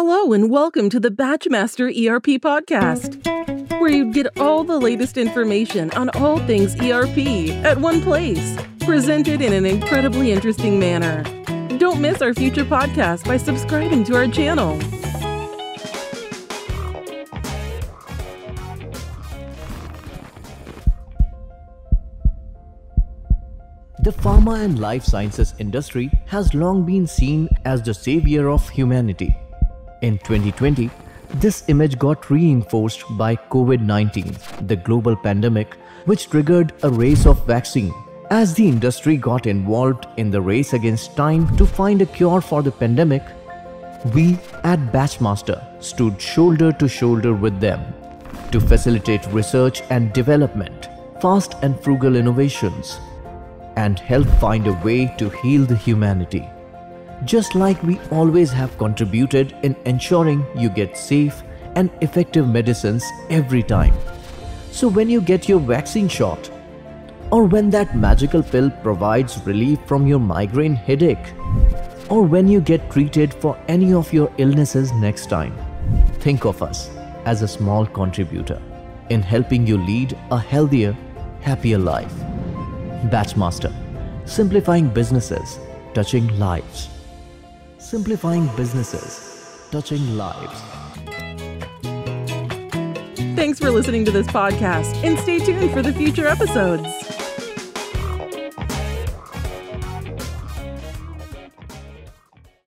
Hello, and welcome to the Batchmaster ERP podcast, where you get all the latest information on all things ERP at one place, presented in an incredibly interesting manner. Don't miss our future podcast by subscribing to our channel. The pharma and life sciences industry has long been seen as the savior of humanity. In 2020, this image got reinforced by COVID 19, the global pandemic, which triggered a race of vaccine. As the industry got involved in the race against time to find a cure for the pandemic, we at Batchmaster stood shoulder to shoulder with them to facilitate research and development, fast and frugal innovations, and help find a way to heal the humanity. Just like we always have contributed in ensuring you get safe and effective medicines every time. So, when you get your vaccine shot, or when that magical pill provides relief from your migraine headache, or when you get treated for any of your illnesses next time, think of us as a small contributor in helping you lead a healthier, happier life. Batchmaster, simplifying businesses, touching lives. Simplifying businesses, touching lives. Thanks for listening to this podcast, and stay tuned for the future episodes.